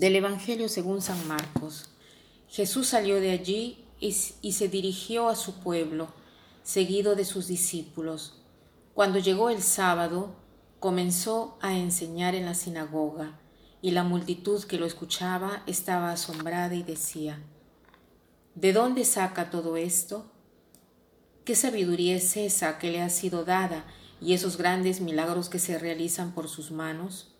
Del Evangelio según San Marcos. Jesús salió de allí y, se dirigió a su pueblo, seguido de sus discípulos. Cuando llegó el sábado, comenzó a enseñar en la sinagoga, y la multitud que lo escuchaba estaba asombrada y decía, ¿De dónde saca todo esto? ¿Qué sabiduría es esa que le ha sido dada y esos grandes milagros que se realizan por sus manos?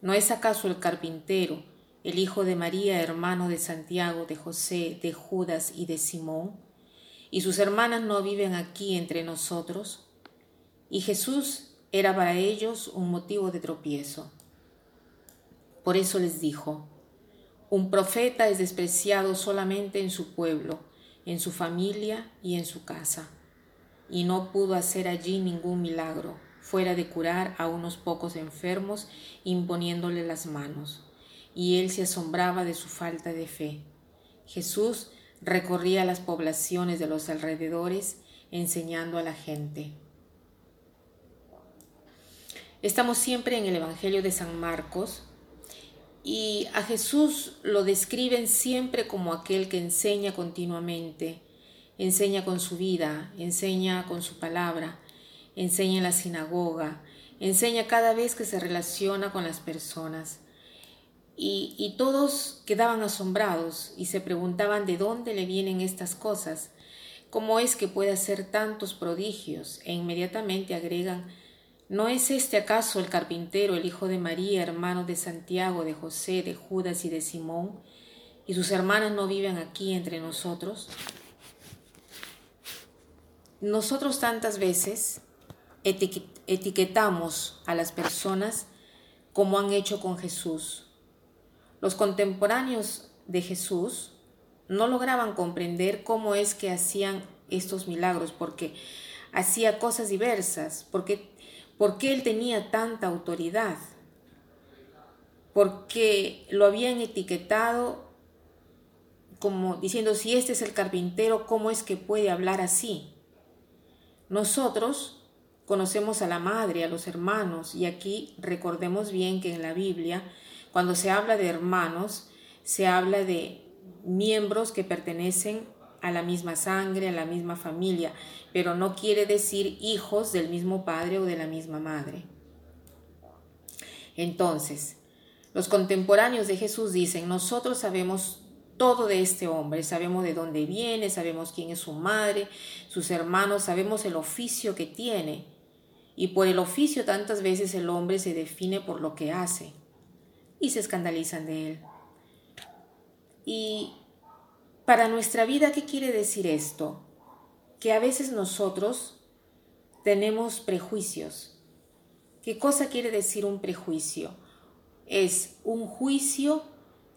¿No es acaso el carpintero, el hijo de María, hermano de Santiago, de José, de Judas y de Simón? ¿Y sus hermanas no viven aquí entre nosotros? Y Jesús era para ellos un motivo de tropiezo. Por eso les dijo, un profeta es despreciado solamente en su pueblo, en su familia y en su casa. Y no pudo hacer allí ningún milagro fuera de curar a unos pocos enfermos imponiéndole las manos, y él se asombraba de su falta de fe. Jesús recorría las poblaciones de los alrededores enseñando a la gente. Estamos siempre en el Evangelio de San Marcos y a Jesús lo describen siempre como aquel que enseña continuamente, enseña con su vida, enseña con su palabra, enseña en la sinagoga, enseña cada vez que se relaciona con las personas. Y, todos quedaban asombrados y se preguntaban de dónde le vienen estas cosas, cómo es que puede hacer tantos prodigios, e inmediatamente agregan, ¿no es este acaso el carpintero, el hijo de María, hermano de Santiago, de José, de Judas y de Simón, y sus hermanas no viven aquí entre nosotros? Nosotros tantas veces etiquetamos a las personas como han hecho con Jesús. Los contemporáneos de Jesús no lograban comprender cómo es que hacían estos milagros, porque hacía cosas diversas, porque, él tenía tanta autoridad, porque lo habían etiquetado como diciendo, si este es el carpintero, ¿cómo es que puede hablar así? Nosotros Conocemos a la madre, a los hermanos, y aquí recordemos bien que en la Biblia, cuando se habla de hermanos, se habla de miembros que pertenecen a la misma sangre, a la misma familia, pero no quiere decir hijos del mismo padre o de la misma madre. Entonces, los contemporáneos de Jesús dicen, nosotros sabemos todo de este hombre, sabemos de dónde viene, sabemos quién es su madre, sus hermanos, sabemos el oficio que tiene, y por el oficio tantas veces el hombre se define por lo que hace y se escandalizan de él. Y para nuestra vida, ¿qué quiere decir esto? Que a veces nosotros tenemos prejuicios. ¿Qué cosa quiere decir un prejuicio? Es un juicio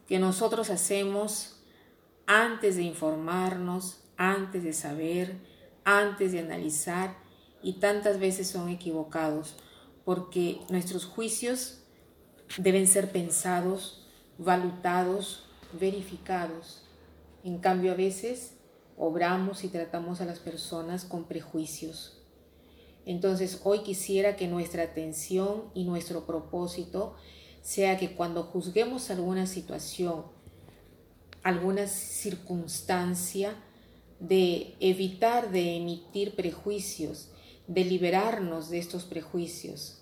que nosotros hacemos antes de informarnos, antes de saber, antes de analizar y tantas veces son equivocados, porque nuestros juicios deben ser pensados, valutados, verificados. En cambio, a veces obramos y tratamos a las personas con prejuicios. Entonces, hoy quisiera que nuestra atención y nuestro propósito sea que cuando juzguemos alguna situación, alguna circunstancia, de evitar de emitir prejuicios de liberarnos de estos prejuicios.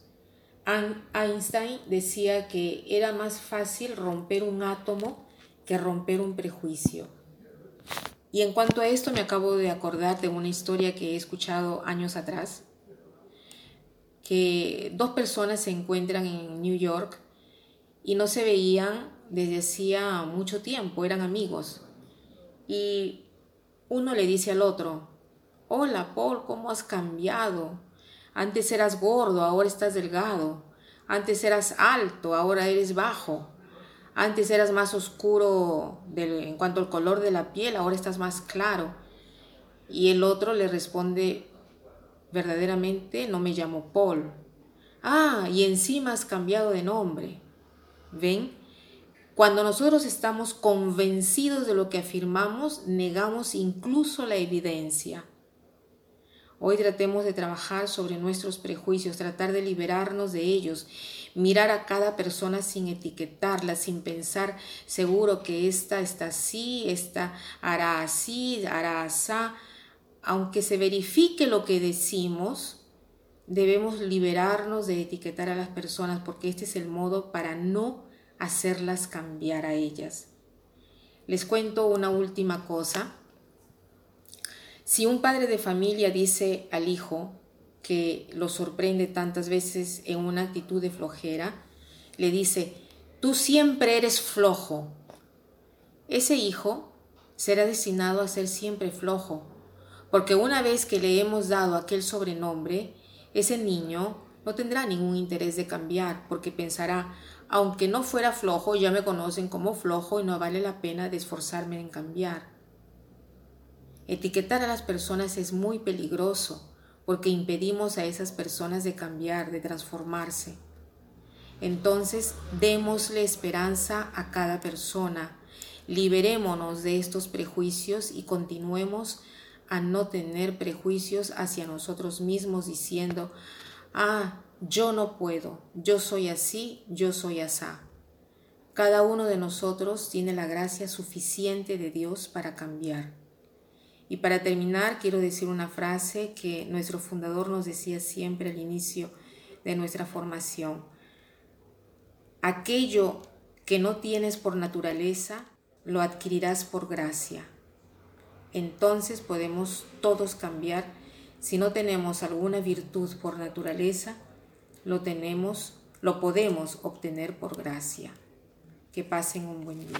Einstein decía que era más fácil romper un átomo que romper un prejuicio. Y en cuanto a esto me acabo de acordar de una historia que he escuchado años atrás, que dos personas se encuentran en New York y no se veían desde hacía mucho tiempo, eran amigos. Y uno le dice al otro, Hola, Paul, ¿cómo has cambiado? Antes eras gordo, ahora estás delgado. Antes eras alto, ahora eres bajo. Antes eras más oscuro en cuanto al color de la piel, ahora estás más claro. Y el otro le responde, verdaderamente no me llamo Paul. Ah, y encima has cambiado de nombre. ¿Ven? Cuando nosotros estamos convencidos de lo que afirmamos, negamos incluso la evidencia. Hoy tratemos de trabajar sobre nuestros prejuicios, tratar de liberarnos de ellos, mirar a cada persona sin etiquetarla, sin pensar seguro que esta está así, esta hará así, hará así. Aunque se verifique lo que decimos, debemos liberarnos de etiquetar a las personas porque este es el modo para no hacerlas cambiar a ellas. Les cuento una última cosa. Si un padre de familia dice al hijo que lo sorprende tantas veces en una actitud de flojera, le dice, tú siempre eres flojo. Ese hijo será destinado a ser siempre flojo, porque una vez que le hemos dado aquel sobrenombre, ese niño no tendrá ningún interés de cambiar, porque pensará, aunque no fuera flojo, ya me conocen como flojo y no vale la pena de esforzarme en cambiar. Etiquetar a las personas es muy peligroso porque impedimos a esas personas de cambiar, de transformarse. Entonces, démosle esperanza a cada persona, liberémonos de estos prejuicios y continuemos a no tener prejuicios hacia nosotros mismos diciendo, ah, yo no puedo, yo soy así, yo soy asá. Cada uno de nosotros tiene la gracia suficiente de Dios para cambiar. Y para terminar, quiero decir una frase que nuestro fundador nos decía siempre al inicio de nuestra formación. Aquello que no tienes por naturaleza, lo adquirirás por gracia. Entonces podemos todos cambiar. Si no tenemos alguna virtud por naturaleza, lo tenemos, lo podemos obtener por gracia. Que pasen un buen día.